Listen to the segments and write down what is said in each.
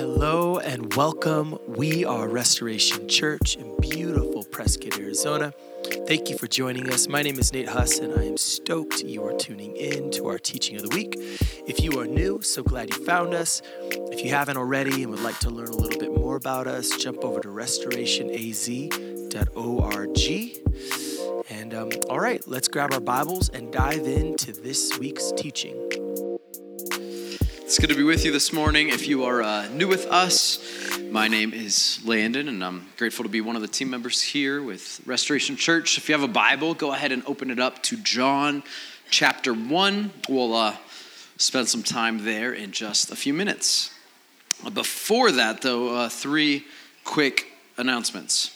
Hello and welcome. We are Restoration Church in beautiful Prescott, Arizona. Thank you for joining us. My name is Nate Huss, and I am stoked you are tuning in to our teaching of the week. If you are new, so glad you found us. If you haven't already and would like to learn a little bit more about us, jump over to restorationaz.org. And um, all right, let's grab our Bibles and dive into this week's teaching. It's good to be with you this morning. If you are uh, new with us, my name is Landon, and I'm grateful to be one of the team members here with Restoration Church. If you have a Bible, go ahead and open it up to John chapter 1. We'll uh, spend some time there in just a few minutes. Before that, though, uh, three quick announcements,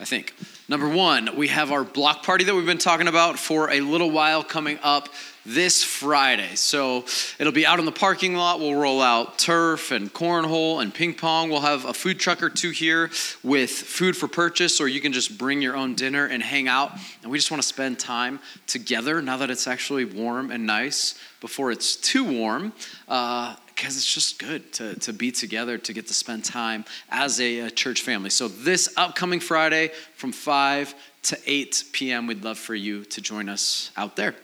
I think. Number one, we have our block party that we've been talking about for a little while coming up this Friday. So it'll be out in the parking lot. We'll roll out turf and cornhole and ping pong. We'll have a food truck or two here with food for purchase, or you can just bring your own dinner and hang out. And we just want to spend time together now that it's actually warm and nice before it's too warm. Uh, because it's just good to, to be together, to get to spend time as a, a, church family. So, this upcoming Friday from 5 to 8 p.m., we'd love for you to join us out there.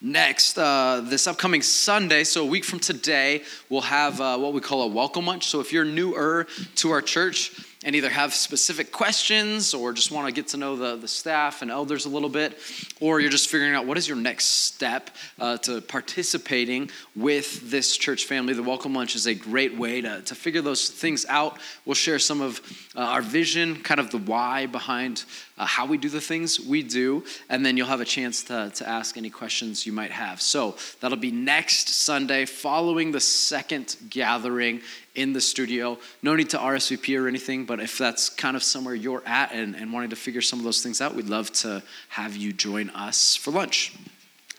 Next, uh, this upcoming Sunday, so a week from today, we'll have uh, what we call a welcome lunch. So if you're newer to our church, and either have specific questions or just want to get to know the, the staff and elders a little bit, or you're just figuring out what is your next step uh, to participating with this church family, the Welcome Lunch is a great way to, to figure those things out. We'll share some of uh, our vision, kind of the why behind uh, how we do the things we do, and then you'll have a chance to, to ask any questions you might have. So that'll be next Sunday following the second gathering in the studio. No need to RSVP or anything, but if that's kind of somewhere you're at and, and wanting to figure some of those things out, we'd love to have you join us for lunch.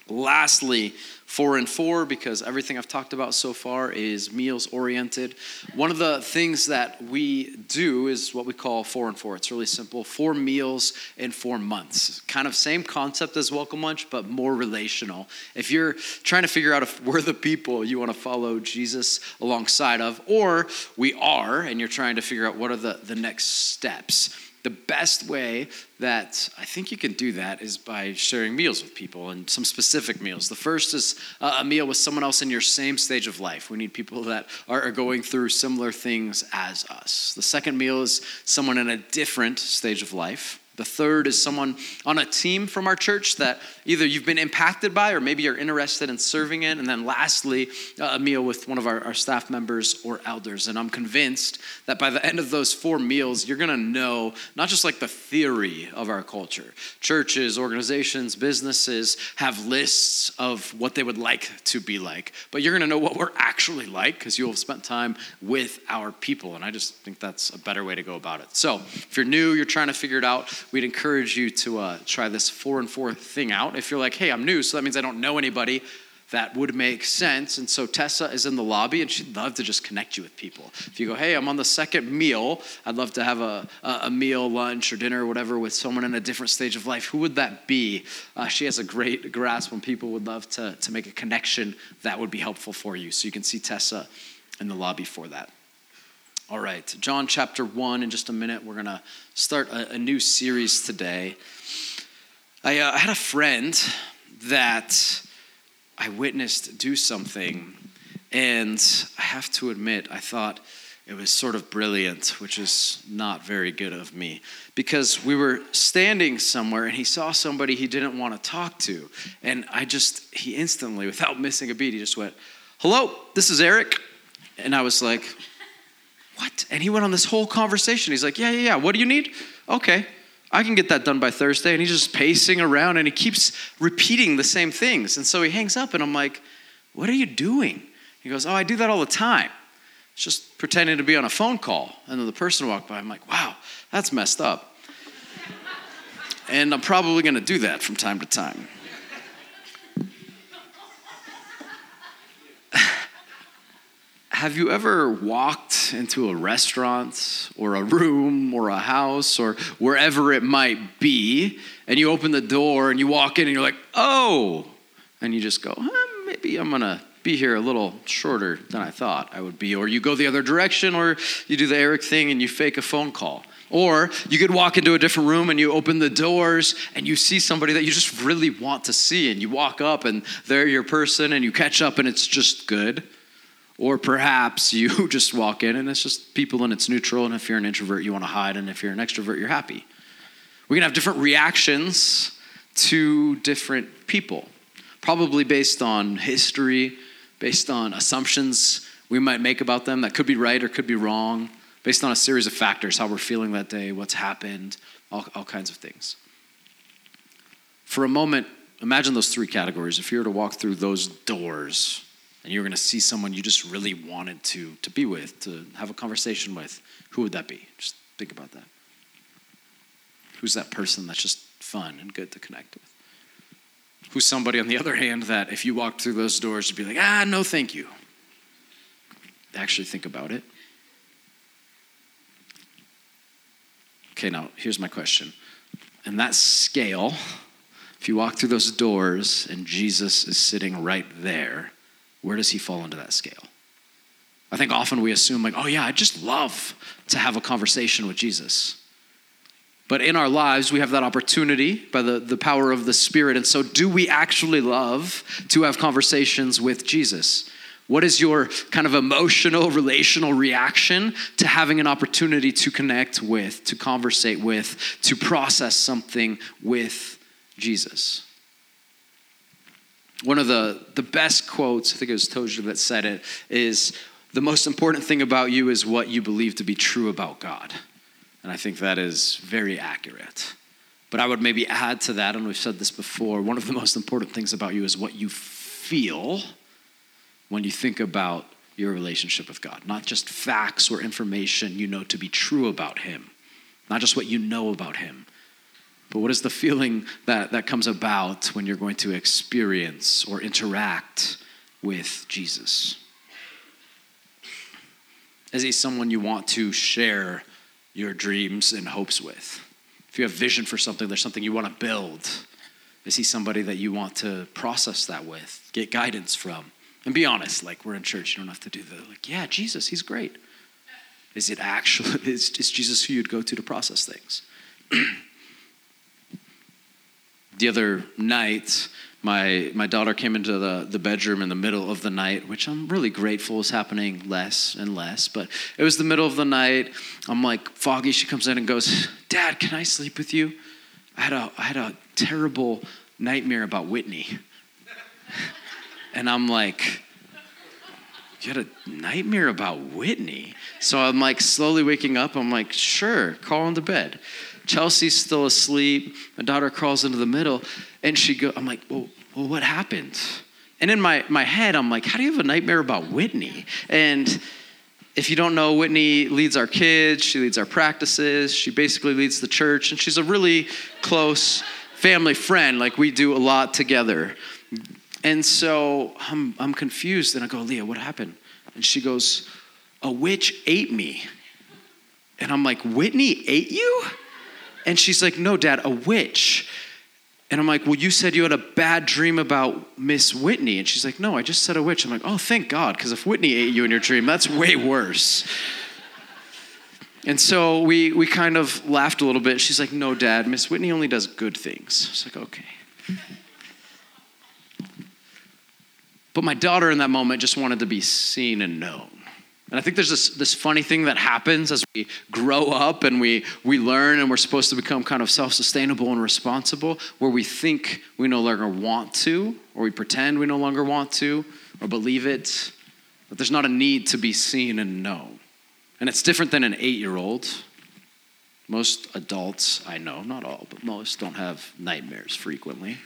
Lastly, four and four, because everything I've talked about so far is meals oriented. One of the things that we do is what we call four and four. It's really simple four meals in four months. Kind of same concept as Welcome Lunch, but more relational. If you're trying to figure out if we're the people you want to follow Jesus alongside of, or we are, and you're trying to figure out what are the, the next steps the best way that I think you can do that is by sharing meals with people and some specific meals. The first is a meal with someone else in your same stage of life. We need people that are going through similar things as us. The second meal is someone in a different stage of life. The third is someone on a team from our church that either you've been impacted by or maybe you're interested in serving in. And then lastly, uh, a meal with one of our, our staff members or elders. And I'm convinced that by the end of those four meals, you're going to know not just like the theory of our culture. Churches, organizations, businesses have lists of what they would like to be like, but you're going to know what we're actually like because you'll have spent time with our people. And I just think that's a better way to go about it. So if you're new, you're trying to figure it out, we'd encourage you to uh, try this four and four thing out. If you're like, hey, I'm new, so that means I don't know anybody, that would make sense. And so Tessa is in the lobby and she'd love to just connect you with people. If you go, hey, I'm on the second meal, I'd love to have a, a meal, lunch, or dinner, or whatever with someone in a different stage of life, who would that be? Uh, she has a great grasp when people would love to, to make a connection that would be helpful for you. So you can see Tessa in the lobby for that. All right, John chapter 1, in just a minute, we're going to start a, a, new series today. I, uh, I had a friend that I witnessed do something, and I have to admit, I thought it was sort of brilliant, which is not very good of me, because we were standing somewhere and he saw somebody he didn't want to talk to. And I just, he instantly, without missing a beat, he just went, Hello, this is Eric. And I was like, what? And he went on this whole conversation. He's like, Yeah, yeah, yeah. What do you need? Okay, I can get that done by Thursday. And he's just pacing around and he keeps repeating the same things. And so he hangs up and I'm like, What are you doing? He goes, Oh, I do that all the time. It's just pretending to be on a phone call. And then the person walked by. I'm like, Wow, that's messed up. and I'm probably going to do that from time to time. Have you ever walked into a restaurant or a room or a house or wherever it might be, and you open the door and you walk in and you're like, oh, and you just go, maybe I'm gonna be here a little shorter than I thought I would be. Or you go the other direction, or you do the Eric thing and you fake a phone call. Or you could walk into a different room and you open the doors and you see somebody that you just really want to see, and you walk up and they're your person and you catch up and it's just good. Or perhaps you just walk in and it's just people and it's neutral, and if you're an introvert, you want to hide, and if you're an extrovert, you're happy. We can have different reactions to different people, probably based on history, based on assumptions we might make about them that could be right or could be wrong based on a series of factors how we're feeling that day, what's happened, all, all kinds of things. For a moment, imagine those three categories. If you were to walk through those doors and you were going to see someone you just really wanted to, to be with, to have a conversation with, who would that be? Just think about that. Who's that person that's just fun and good to connect with? Who's somebody, on the other hand, that if you walked through those doors, you'd be like, ah, no, thank you. Actually, think about it. Okay, now here's my question. And that scale, if you walk through those doors and Jesus is sitting right there, where does he fall into that scale? I think often we assume, like, oh yeah, I just love to have a conversation with Jesus. But in our lives, we have that opportunity by the, the power of the Spirit. And so, do we actually love to have conversations with Jesus? What is your kind of emotional, relational reaction to having an opportunity to connect with, to conversate with, to process something with Jesus? One of the, the best quotes, I think it was Tozer that said it, is the most important thing about you is what you believe to be true about God. And I think that is very accurate. But I would maybe add to that, and we've said this before, one of the most important things about you is what you feel when you think about your relationship with God. Not just facts or information you know to be true about Him, not just what you know about Him, but what is the feeling that, that comes about when you're going to experience or interact with Jesus? Is he someone you want to share your dreams and hopes with? If you have vision for something, there's something you want to build. Is he somebody that you want to process that with, get guidance from? And be honest, like we're in church, you don't have to do the, like, yeah, Jesus, he's great. Is it actually, is, is Jesus who you'd go to to process things? the other night, my, my daughter came into the, the bedroom in the middle of the night, which I'm really grateful is happening less and less. But it was the middle of the night. I'm like foggy. She comes in and goes, Dad, can I sleep with you? I had a, I had a terrible nightmare about Whitney. And I'm like, you had a nightmare about Whitney? So I'm like slowly waking up. I'm like, sure, crawl into bed. Chelsea's still asleep. My daughter crawls into the middle, and she go. I'm like, well, well, what happened? And in my, my head, I'm like, how do you have a nightmare about Whitney? And if you don't know, Whitney leads our kids, she leads our practices, she basically leads the church, and she's a really close family friend. Like, we do a lot together. And so I'm, I'm confused, and I go, Leah, what happened? And she goes, A witch ate me. And I'm like, Whitney ate you? And she's like, No, Dad, a witch. And I'm like, Well, you said you had a bad dream about Miss Whitney. And she's like, No, I just said a witch. I'm like, Oh, thank God, because if Whitney ate you in your dream, that's way worse. And so we, we kind of laughed a little bit. She's like, No, Dad, Miss Whitney only does good things. I was like, Okay. But my daughter in that moment just wanted to be seen and known. And I think there's this, this funny thing that happens as we grow up and we, we learn and we're supposed to become kind of self sustainable and responsible, where we think we no longer want to, or we pretend we no longer want to, or believe it. But there's not a need to be seen and known. And it's different than an eight year old. Most adults I know, not all, but most, don't have nightmares frequently.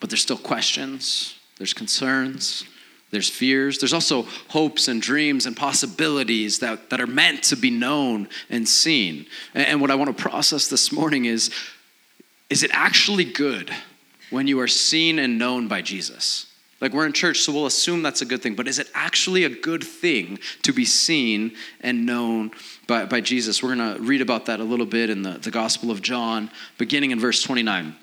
But there's still questions, there's concerns, there's fears. There's also hopes and dreams and possibilities that, that are meant to be known and seen. And, and what I want to process this morning is is it actually good when you are seen and known by Jesus? Like we're in church, so we'll assume that's a good thing, but is it actually a good thing to be seen and known by, by Jesus? We're going to read about that a little bit in the, the Gospel of John, beginning in verse 29.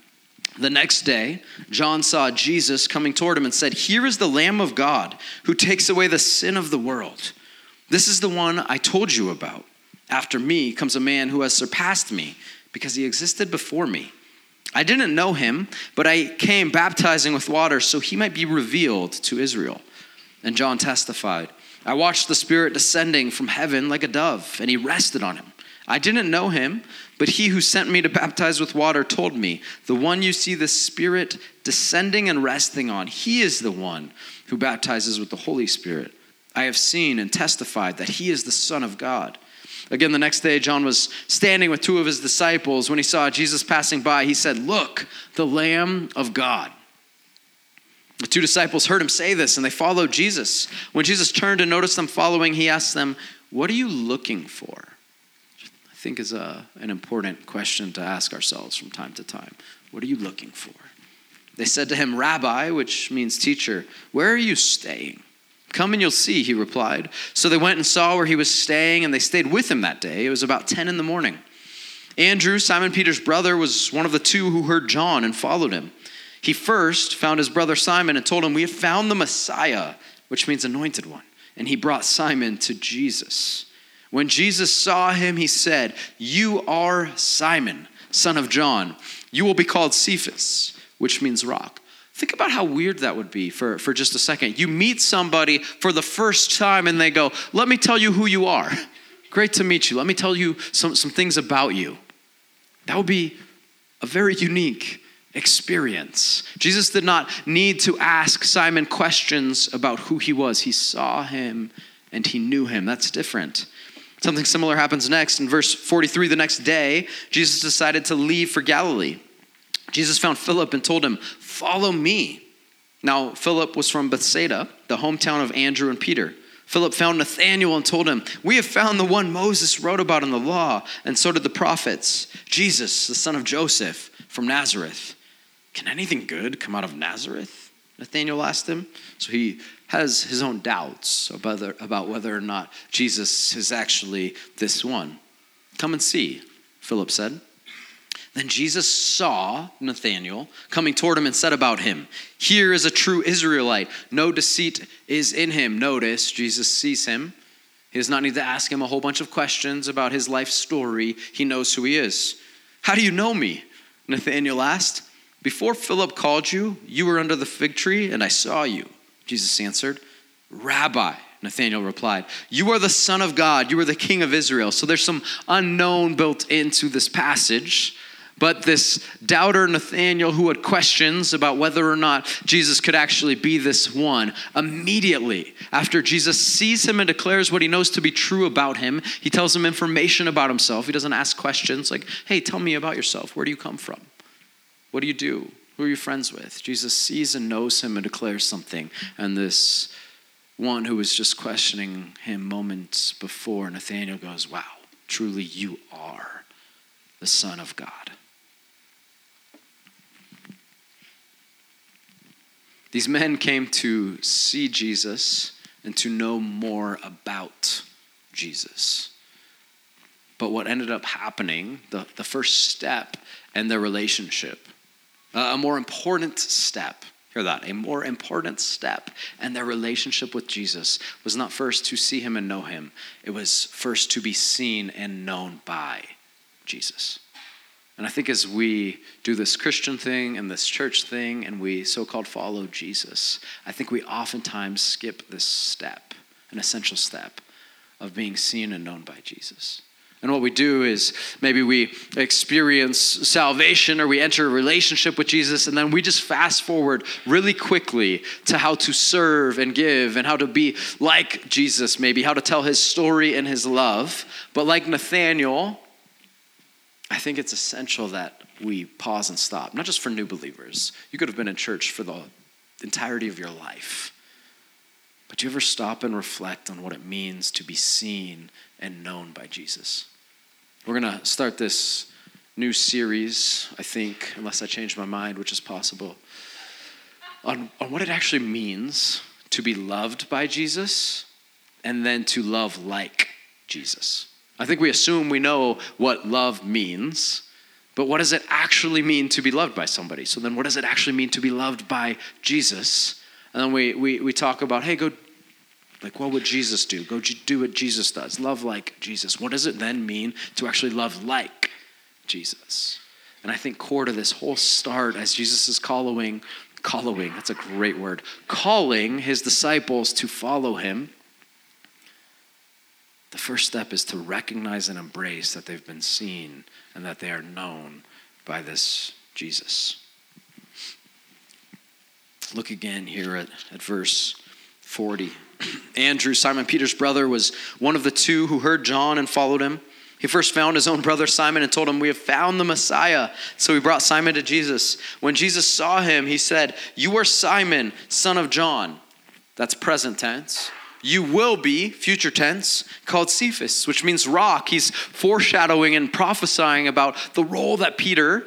The next day, John saw Jesus coming toward him and said, Here is the Lamb of God who takes away the sin of the world. This is the one I told you about. After me comes a man who has surpassed me because he existed before me. I didn't know him, but I came baptizing with water so he might be revealed to Israel. And John testified I watched the Spirit descending from heaven like a dove, and he rested on him. I didn't know him, but he who sent me to baptize with water told me, The one you see the Spirit descending and resting on, he is the one who baptizes with the Holy Spirit. I have seen and testified that he is the Son of God. Again, the next day, John was standing with two of his disciples. When he saw Jesus passing by, he said, Look, the Lamb of God. The two disciples heard him say this and they followed Jesus. When Jesus turned and noticed them following, he asked them, What are you looking for? Think is a, an important question to ask ourselves from time to time. What are you looking for? They said to him, Rabbi, which means teacher, where are you staying? Come and you'll see, he replied. So they went and saw where he was staying, and they stayed with him that day. It was about 10 in the morning. Andrew, Simon Peter's brother, was one of the two who heard John and followed him. He first found his brother Simon and told him, We have found the Messiah, which means anointed one. And he brought Simon to Jesus. When Jesus saw him, he said, You are Simon, son of John. You will be called Cephas, which means rock. Think about how weird that would be for, for just a second. You meet somebody for the first time and they go, Let me tell you who you are. Great to meet you. Let me tell you some, some things about you. That would be a very unique experience. Jesus did not need to ask Simon questions about who he was. He saw him and he knew him. That's different. Something similar happens next. In verse 43, the next day, Jesus decided to leave for Galilee. Jesus found Philip and told him, Follow me. Now, Philip was from Bethsaida, the hometown of Andrew and Peter. Philip found Nathanael and told him, We have found the one Moses wrote about in the law, and so did the prophets, Jesus, the son of Joseph from Nazareth. Can anything good come out of Nazareth? Nathanael asked him. So he has his own doubts about whether, about whether or not Jesus is actually this one. Come and see, Philip said. Then Jesus saw Nathanael coming toward him and said about him, Here is a true Israelite. No deceit is in him. Notice, Jesus sees him. He does not need to ask him a whole bunch of questions about his life story. He knows who he is. How do you know me? Nathanael asked. Before Philip called you, you were under the fig tree, and I saw you. Jesus answered, Rabbi, Nathanael replied, You are the Son of God. You are the King of Israel. So there's some unknown built into this passage. But this doubter Nathanael, who had questions about whether or not Jesus could actually be this one, immediately after Jesus sees him and declares what he knows to be true about him, he tells him information about himself. He doesn't ask questions like, Hey, tell me about yourself. Where do you come from? What do you do? Who are you friends with? Jesus sees and knows him and declares something. And this one who was just questioning him moments before, Nathanael goes, Wow, truly you are the Son of God. These men came to see Jesus and to know more about Jesus. But what ended up happening, the, the first step in their relationship, a more important step, hear that, a more important step in their relationship with Jesus was not first to see him and know him, it was first to be seen and known by Jesus. And I think as we do this Christian thing and this church thing and we so called follow Jesus, I think we oftentimes skip this step, an essential step of being seen and known by Jesus. And what we do is maybe we experience salvation or we enter a relationship with Jesus, and then we just fast forward really quickly to how to serve and give and how to be like Jesus, maybe how to tell his story and his love. But like Nathanael, I think it's essential that we pause and stop, not just for new believers. You could have been in church for the entirety of your life. But do you ever stop and reflect on what it means to be seen and known by Jesus? We're going to start this new series, I think, unless I change my mind, which is possible, on, on what it actually means to be loved by Jesus and then to love like Jesus. I think we assume we know what love means, But what does it actually mean to be loved by somebody? So then, what does it actually mean to be loved by Jesus? And then we, we, we talk about, hey, go, like, what would Jesus do? Go do what Jesus does. Love like Jesus. What does it then mean to actually love like Jesus? And I think core to this whole start, as Jesus is calling, calling, that's a great word, calling his disciples to follow him, the first step is to recognize and embrace that they've been seen and that they are known by this Jesus. Look again here at, at verse 40. Andrew, Simon Peter's brother, was one of the two who heard John and followed him. He first found his own brother Simon and told him, We have found the Messiah. So he brought Simon to Jesus. When Jesus saw him, he said, You are Simon, son of John. That's present tense. You will be, future tense, called Cephas, which means rock. He's foreshadowing and prophesying about the role that Peter,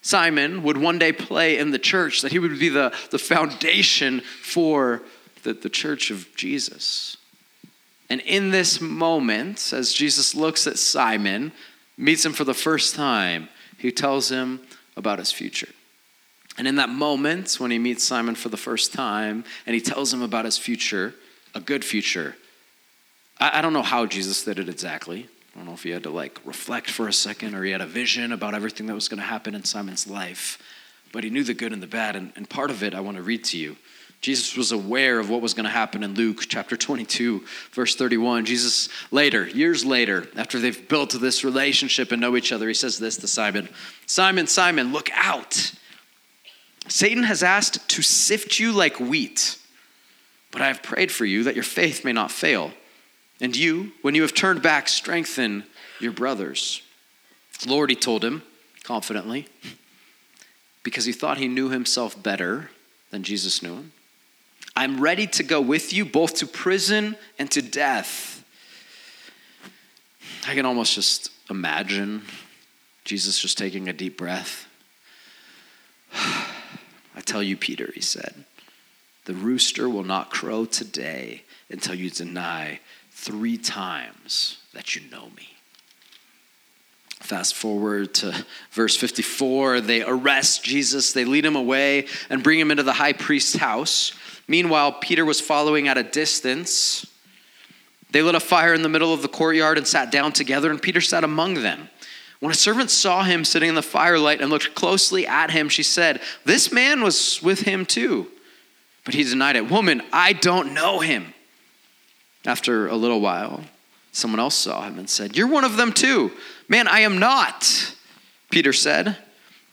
Simon, would one day play in the church, that he would be the, the foundation for the, the church of Jesus. And in this moment, as Jesus looks at Simon, meets him for the first time, he tells him about his future. And in that moment, when he meets Simon for the first time and he tells him about his future, a good future, I, I don't know how Jesus did it exactly. I don't know if he had to like reflect for a second or he had a vision about everything that was going to happen in Simon's life, but he knew the good and the bad. And, and part of it I want to read to you. Jesus was aware of what was going to happen in Luke chapter 22, verse 31. Jesus, later, years later, after they've built this relationship and know each other, he says this to Simon Simon, Simon, look out. Satan has asked to sift you like wheat, but I have prayed for you that your faith may not fail. And you, when you have turned back, strengthen your brothers. Lord, he told him confidently, because he thought he knew himself better than Jesus knew him. I'm ready to go with you both to prison and to death. I can almost just imagine Jesus just taking a deep breath. I tell you, Peter, he said, the rooster will not crow today until you deny three times that you know me. Fast forward to verse 54. They arrest Jesus, they lead him away and bring him into the high priest's house. Meanwhile, Peter was following at a distance. They lit a fire in the middle of the courtyard and sat down together, and Peter sat among them. When a servant saw him sitting in the firelight and looked closely at him, she said, This man was with him too. But he denied it. Woman, I don't know him. After a little while, someone else saw him and said, You're one of them too. Man, I am not, Peter said.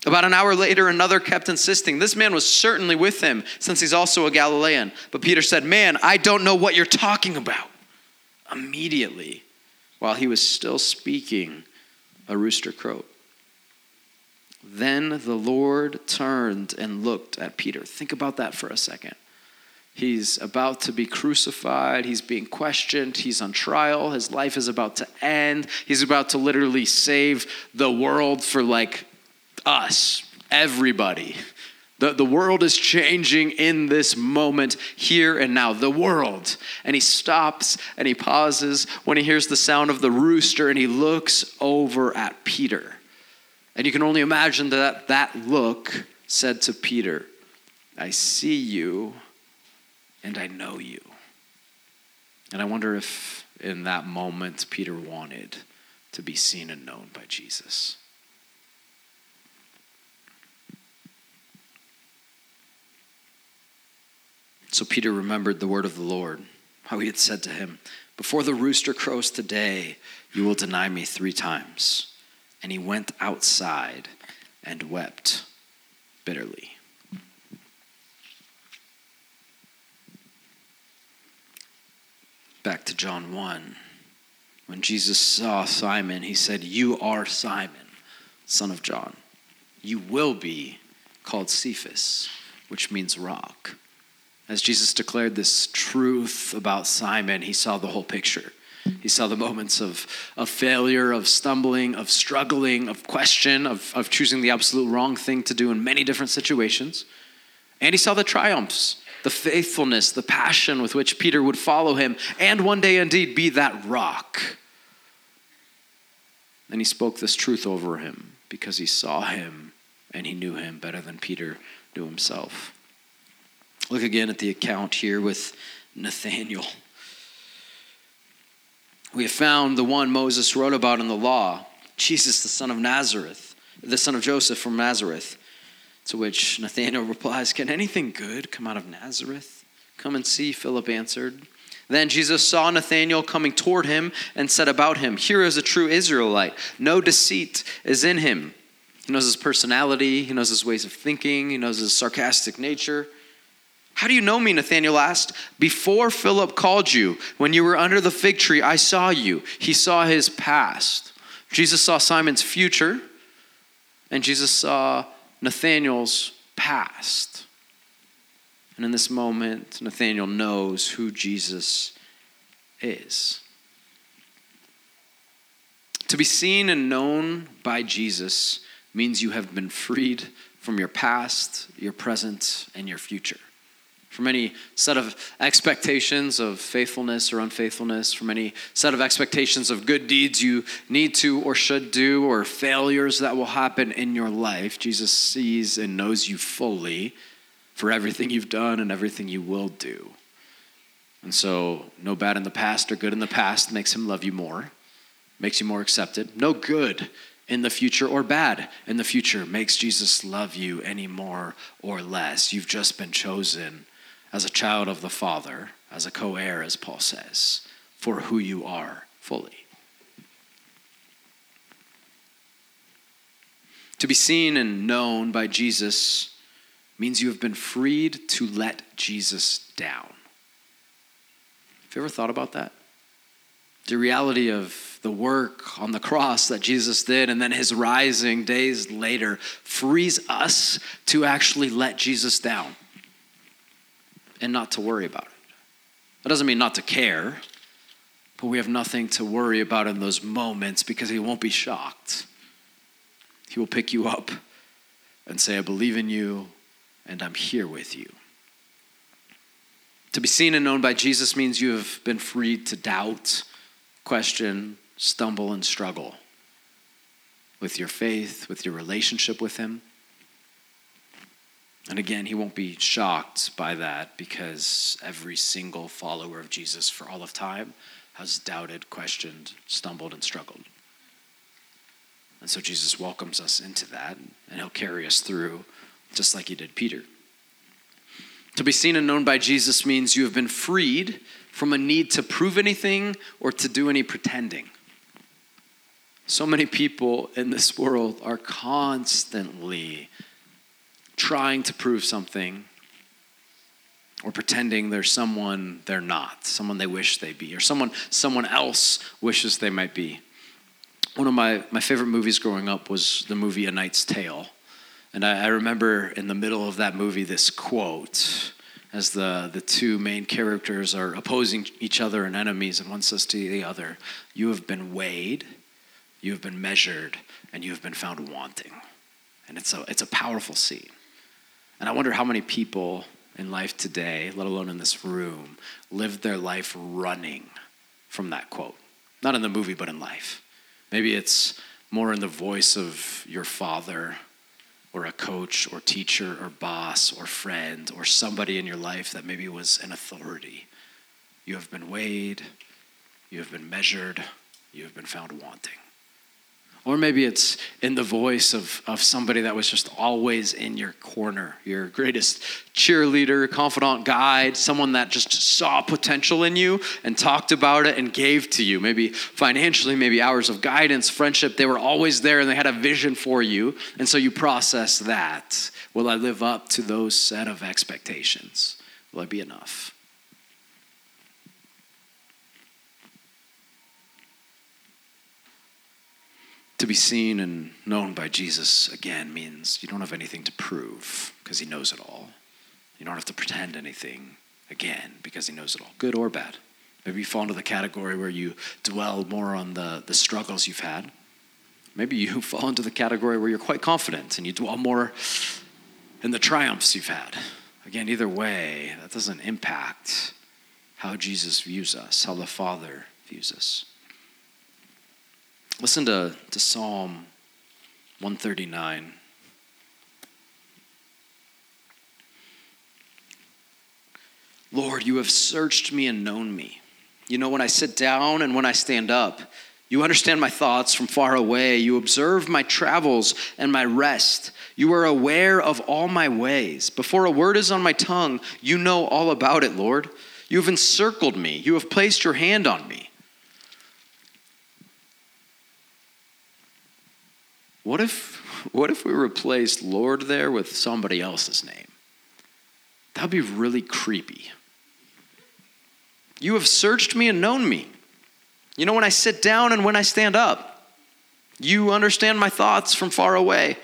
About an hour later, another kept insisting, This man was certainly with him, since he's also a Galilean. But Peter said, Man, I don't know what you're talking about. Immediately, while he was still speaking, a rooster crowed. Then the Lord turned and looked at Peter. Think about that for a second. He's about to be crucified. He's being questioned. He's on trial. His life is about to end. He's about to literally save the world for like us, everybody. The, the world is changing in this moment, here and now. The world. And he stops and he pauses when he hears the sound of the rooster and he looks over at Peter. And you can only imagine that that look said to Peter, I see you and I know you. And I wonder if in that moment Peter wanted to be seen and known by Jesus. So Peter remembered the word of the Lord, how he had said to him, Before the rooster crows today, you will deny me three times. And he went outside and wept bitterly. Back to John 1. When Jesus saw Simon, he said, You are Simon, son of John. You will be called Cephas, which means rock. As Jesus declared this truth about Simon, he saw the whole picture. He saw the moments of, of failure, of stumbling, of struggling, of question, of, of choosing the absolute wrong thing to do in many different situations. And he saw the triumphs the faithfulness, the passion with which Peter would follow him, and one day indeed be that rock. And he spoke this truth over him because he saw him and he knew him better than Peter knew himself. Look again at the account here with Nathanael. We have found the one Moses wrote about in the law, Jesus, the son of Nazareth, the son of Joseph from Nazareth. To which Nathanael replies, Can anything good come out of Nazareth? Come and see, Philip answered. Then Jesus saw Nathanael coming toward him and said about him, Here is a true Israelite. No deceit is in him. He knows his personality, he knows his ways of thinking, he knows his sarcastic nature. How do you know me? Nathanael asked. Before Philip called you, when you were under the fig tree, I saw you. He saw his past. Jesus saw Simon's future, and Jesus saw Nathanael's past. And in this moment, Nathanael knows who Jesus is. To be seen and known by Jesus means you have been freed from your past, your present, and your future. From any set of expectations of faithfulness or unfaithfulness, from any set of expectations of good deeds you need to or should do, or failures that will happen in your life, Jesus sees and knows you fully for everything you've done and everything you will do. And so, no bad in the past or good in the past makes him love you more, makes you more accepted. No good in the future or bad in the future makes Jesus love you any more or less. You've just been chosen as a child of the Father, as a co heir, as Paul says, for who you are fully. To be seen and known by Jesus means you have been freed to let Jesus down. Have you ever thought about that? The reality of the work on the cross that Jesus did and then his rising days later frees us to actually let Jesus down and not to worry about it. That doesn't mean not to care, but we have nothing to worry about in those moments because he won't be shocked. He will pick you up and say, I believe in you and I'm here with you. To be seen and known by Jesus means you have been freed to doubt, question, stumble and struggle with your faith, with your relationship with Him. And again, he won't be shocked by that because every single follower of Jesus for all of time has doubted, questioned, stumbled, and struggled. And so Jesus welcomes us into that, and he'll carry us through just like he did Peter. To be seen and known by Jesus means you have been freed from a need to prove anything or to do any pretending. So many people in this world are constantly trying to prove something or pretending they're someone they're not, someone they wish they be, or someone someone else wishes they might be. One of my, my favorite movies growing up was the movie A Knight's Tale. And I, I remember in the middle of that movie this quote as the, the two main characters are opposing each other and enemies, and one says to the other, You have been weighed you have been measured and you have been found wanting. And it's a, it's a powerful scene. And I wonder how many people in life today, let alone in this room, live their life running from that quote. Not in the movie, but in life. Maybe it's more in the voice of your father or a coach or teacher or boss or friend or somebody in your life that maybe was an authority. You have been weighed, you have been measured, you have been found wanting. Or maybe it's in the voice of, of somebody that was just always in your corner, your greatest cheerleader, confidant guide, someone that just saw potential in you and talked about it and gave to you. Maybe financially, maybe hours of guidance, friendship. They were always there and they had a vision for you. And so you process that. Will I live up to those set of expectations? Will I be enough? To be seen and known by Jesus again means you don't have anything to prove because he knows it all. You don't have to pretend anything again because he knows it all, good or bad. Maybe you fall into the category where you dwell more on the, the struggles you've had. Maybe you fall into the category where you're quite confident and you dwell more in the triumphs you've had. Again, either way, that doesn't impact how Jesus views us, how the Father views us. Listen to, to Psalm 139. Lord, you have searched me and known me. You know when I sit down and when I stand up. You understand my thoughts from far away. You observe my travels and my rest. You are aware of all my ways. Before a word is on my tongue, you know all about it, Lord. You have encircled me. You have placed your hand on me. What if, what if we replaced Lord there with somebody else's name? That would be really creepy. You have searched me and known me. You know when I sit down and when I stand up. You understand my thoughts from far away.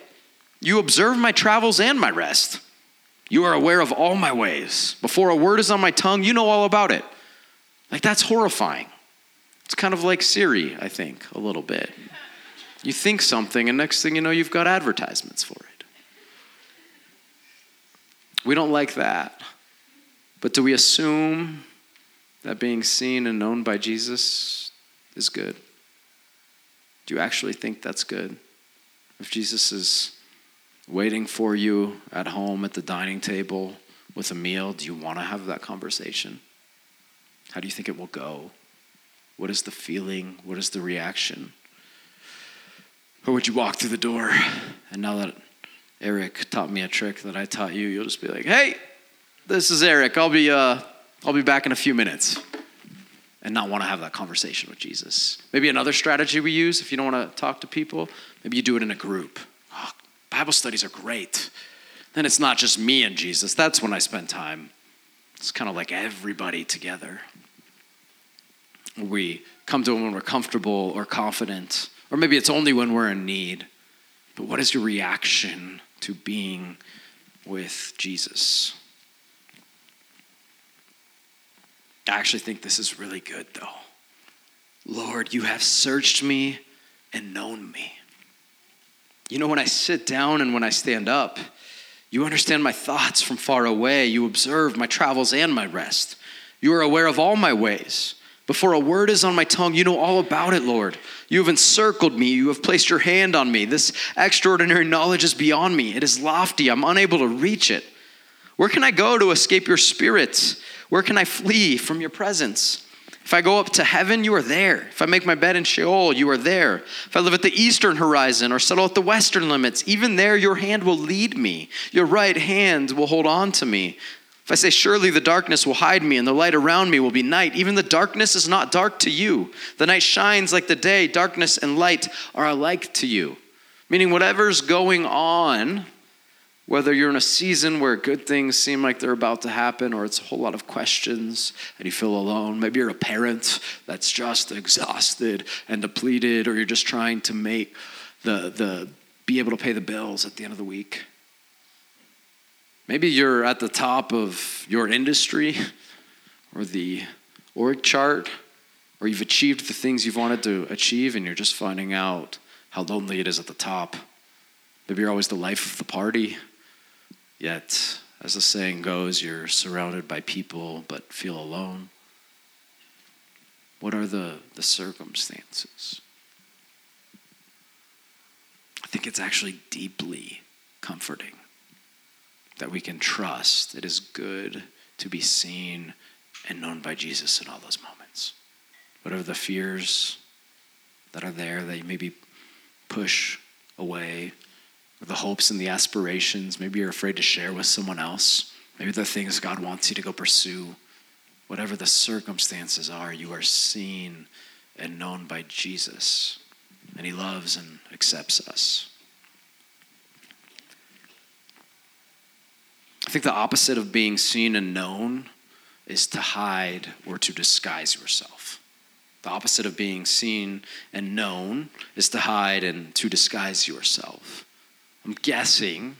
You observe my travels and my rest. You are aware of all my ways. Before a word is on my tongue, you know all about it. Like, that's horrifying. It's kind of like Siri, I think, a little bit. You think something, and next thing you know, you've got advertisements for it. We don't like that. But do we assume that being seen and known by Jesus is good? Do you actually think that's good? If Jesus is waiting for you at home at the dining table with a meal, do you want to have that conversation? How do you think it will go? What is the feeling? What is the reaction? Or would you walk through the door and now that Eric taught me a trick that I taught you, you'll just be like, "Hey, this is Eric. I'll be uh, I'll be back in a few minutes." And not want to have that conversation with Jesus. Maybe another strategy we use if you don't want to talk to people, maybe you do it in a group. Oh, Bible studies are great. Then it's not just me and Jesus. That's when I spend time. It's kind of like everybody together. We come to Him when we're comfortable or confident, or maybe it's only when we're in need. But what is your reaction to being with Jesus? I actually think this is really good, though. Lord, you have searched me and known me. You know, when I sit down and when I stand up, you understand my thoughts from far away. You observe my travels and my rest. You are aware of all my ways. Before a word is on my tongue, you know all about it, Lord. You have encircled me. You have placed your hand on me. This extraordinary knowledge is beyond me. It is lofty. I'm unable to reach it. Where can I go to escape your spirit? Where can I flee from your presence? If I go up to heaven, you are there. If I make my bed in Sheol, you are there. If I live at the eastern horizon or settle at the western limits, even there your hand will lead me. Your right hand will hold on to me. If I say, Surely the darkness will hide me and the light around me will be night, even the darkness is not dark to you. The night shines like the day, darkness and light are alike to you. Meaning, whatever's going on, whether you're in a season where good things seem like they're about to happen, or it's a whole lot of questions and you feel alone. Maybe you're a parent that's just exhausted and depleted, or you're just trying to make the, the be able to pay the bills at the end of the week. Maybe you're at the top of your industry or the org chart, or you've achieved the things you've wanted to achieve and you're just finding out how lonely it is at the top. Maybe you're always the life of the party, yet, as the saying goes, you're surrounded by people but feel alone. What are the, the circumstances? I think it's actually deeply comforting that we can trust it is good to be seen and known by Jesus in all those moments. Whatever the fears that are there that you maybe push away, or the hopes and the aspirations, maybe you're afraid to share with someone else, maybe the things God wants you to go pursue. Whatever the circumstances are, you are seen and known by Jesus, and He loves and accepts us. I think the opposite of being seen and known is to hide or to disguise yourself. The opposite of being seen and known is to hide and to disguise yourself. I'm guessing,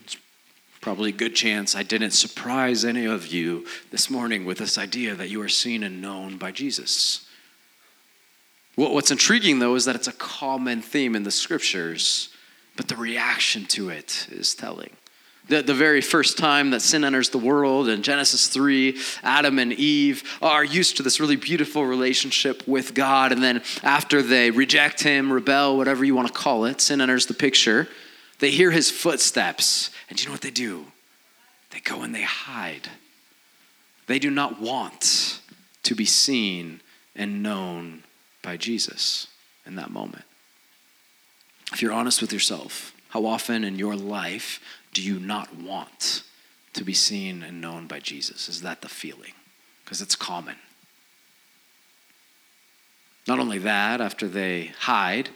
probably a good chance I didn't surprise any of you this morning with this idea that you are seen and known by Jesus. What's intriguing, though, is that it's a common theme in the scriptures, but the reaction to it is telling. The, the very first time that sin enters the world in Genesis 3, Adam and Eve are used to this really beautiful relationship with God. And then after they reject Him, rebel, whatever you want to call it, sin enters the picture. They hear his footsteps, and do you know what they do? They go and they hide. They do not want to be seen and known by Jesus in that moment. If you're honest with yourself, how often in your life do you not want to be seen and known by Jesus? Is that the feeling? Because it's common. Not only that, after they hide,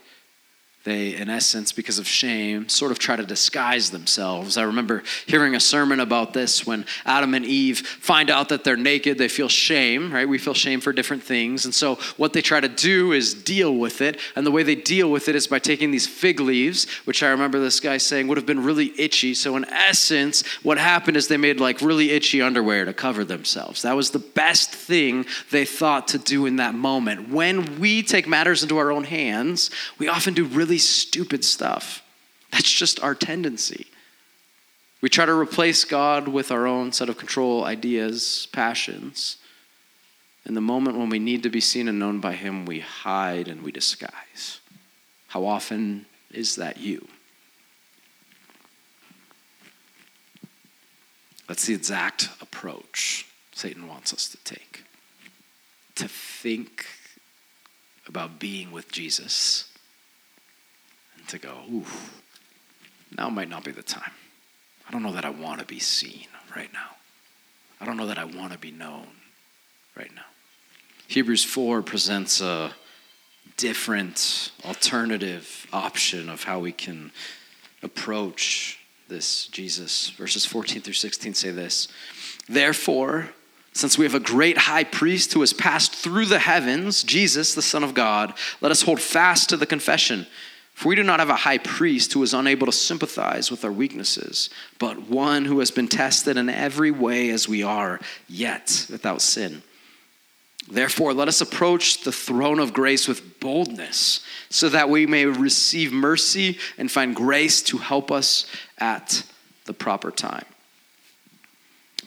they, in essence, because of shame, sort of try to disguise themselves. I remember hearing a sermon about this when Adam and Eve find out that they're naked. They feel shame, right? We feel shame for different things. And so, what they try to do is deal with it. And the way they deal with it is by taking these fig leaves, which I remember this guy saying would have been really itchy. So, in essence, what happened is they made like really itchy underwear to cover themselves. That was the best thing they thought to do in that moment. When we take matters into our own hands, we often do really really stupid stuff. That's just our tendency. We try to replace God with our own set of control ideas, passions. In the moment when we need to be seen and known by Him, we hide and we disguise. How often is that you? That's the exact approach Satan wants us to take. To think about being with Jesus to go, ooh, now might not be the time. I don't know that I want to be seen right now. I don't know that I want to be known right now. Hebrews 4 presents a different alternative option of how we can approach this Jesus. Verses 14 through 16 say this Therefore, since we have a great high priest who has passed through the heavens, Jesus, the Son of God, let us hold fast to the confession. For we do not have a high priest who is unable to sympathize with our weaknesses, but one who has been tested in every way as we are, yet without sin. Therefore, let us approach the throne of grace with boldness, so that we may receive mercy and find grace to help us at the proper time.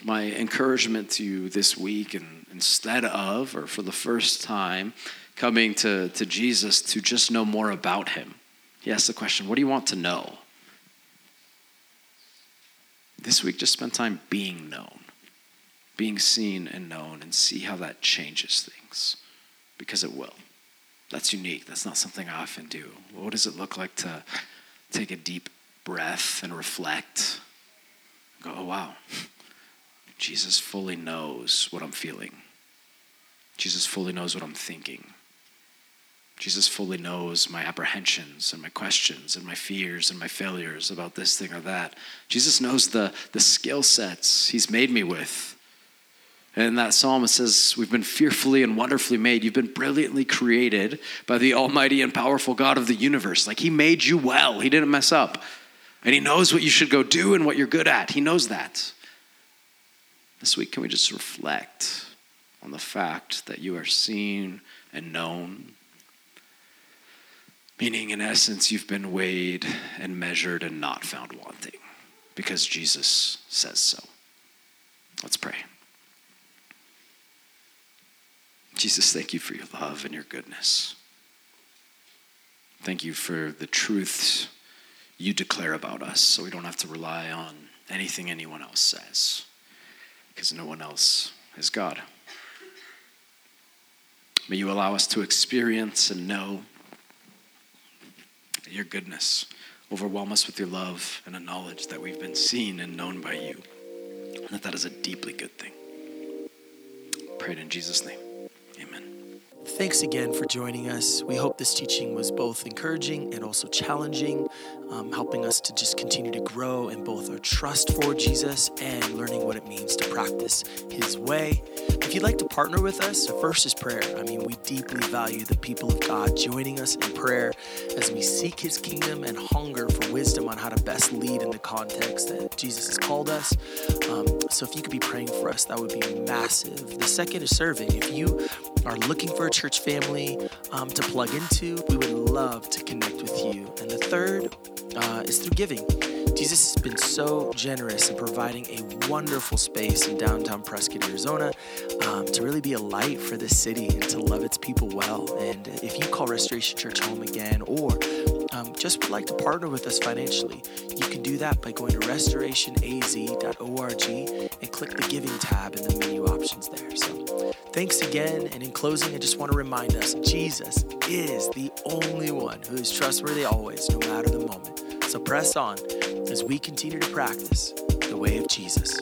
My encouragement to you this week, and instead of, or for the first time, coming to, to Jesus to just know more about him he asks the question, What do you want to know? This week, just spend time being known, being seen and known, and see how that changes things because it will. That's unique. That's not something I often do. What does it look like to take a deep breath and reflect? Go, oh, wow. Jesus fully knows what I'm feeling. Jesus fully knows what I'm thinking. Jesus fully knows my apprehensions and my questions and my fears and my failures about this thing or that. Jesus knows the, the skill sets he's made me with. And that psalm it says, We've been fearfully and wonderfully made. You've been brilliantly created by the almighty and powerful God of the universe. Like he made you well, he didn't mess up. And he knows what you should go do and what you're good at. He knows that. This week, can we just reflect on the fact that you are seen and known Meaning, in essence, you've been weighed and measured and not found wanting because Jesus says so. Let's pray. Jesus, thank you for your love and your goodness. Thank you for the truths you declare about us so we don't have to rely on anything anyone else says because no one else is God. May you allow us to experience and know your goodness. Overwhelm us with your love and a knowledge that we've been seen and known by you. And that that is a deeply good thing. Prayed in Jesus' name. Amen. Thanks again for joining us. We hope this teaching was both encouraging and also challenging, um, helping us to just continue to grow in both our trust for Jesus and learning what it means to practice His way. If you'd like to partner with us, first is prayer. I mean, we deeply value the people of God joining us in prayer as we seek His kingdom and hunger for wisdom on how to best lead in the context that Jesus has called us. Um, so if you could be praying for us, that would be massive. The second is serving. If you are looking for a church family um, to plug into, we would love to connect with you. And the third uh, is through giving. Jesus has been so generous in providing a wonderful space in downtown Prescott, Arizona, um, to really be a light for this city and to love its people well. And if you call Restoration Church home again, or um, just would like to partner with us financially, you can do that by going to restorationaz.org and click the giving tab in the menu options there. So thanks again. And in closing, I just want to remind us Jesus is the only one who is trustworthy always, no matter the moment. So press on as we continue to practice the way of Jesus.